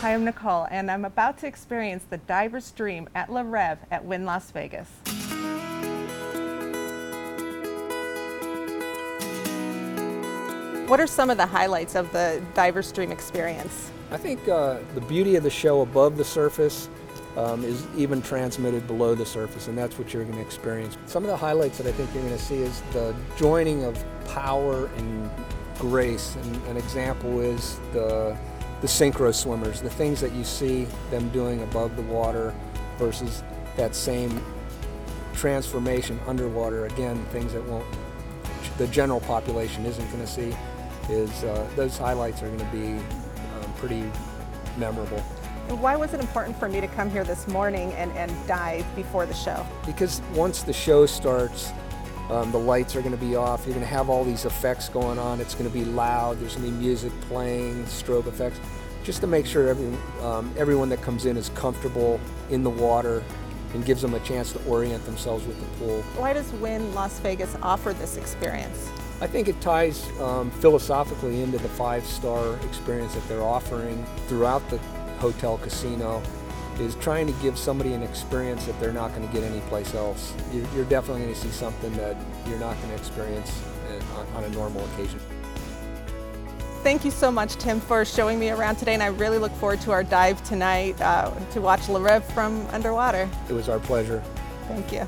Hi, I'm Nicole, and I'm about to experience the diver's dream at Le Rêve at Wynn Las Vegas. What are some of the highlights of the diver's dream experience? I think uh, the beauty of the show above the surface um, is even transmitted below the surface, and that's what you're going to experience. Some of the highlights that I think you're going to see is the joining of power and grace. And an example is the the synchro swimmers, the things that you see them doing above the water versus that same transformation underwater. Again, things that won't the general population isn't going to see. Is uh, those highlights are going to be um, pretty memorable. Why was it important for me to come here this morning and, and dive before the show? Because once the show starts, um, the lights are going to be off. You're going to have all these effects going on. It's going to be loud. There's going to be music playing, strobe effects, just to make sure every, um, everyone that comes in is comfortable in the water and gives them a chance to orient themselves with the pool. Why does Wynn Las Vegas offer this experience? I think it ties um, philosophically into the five-star experience that they're offering throughout the hotel casino is trying to give somebody an experience that they're not going to get anyplace else. You're, you're definitely going to see something that you're not going to experience on, on a normal occasion. Thank you so much, Tim, for showing me around today, and I really look forward to our dive tonight uh, to watch Le Rêve from underwater. It was our pleasure. Thank you.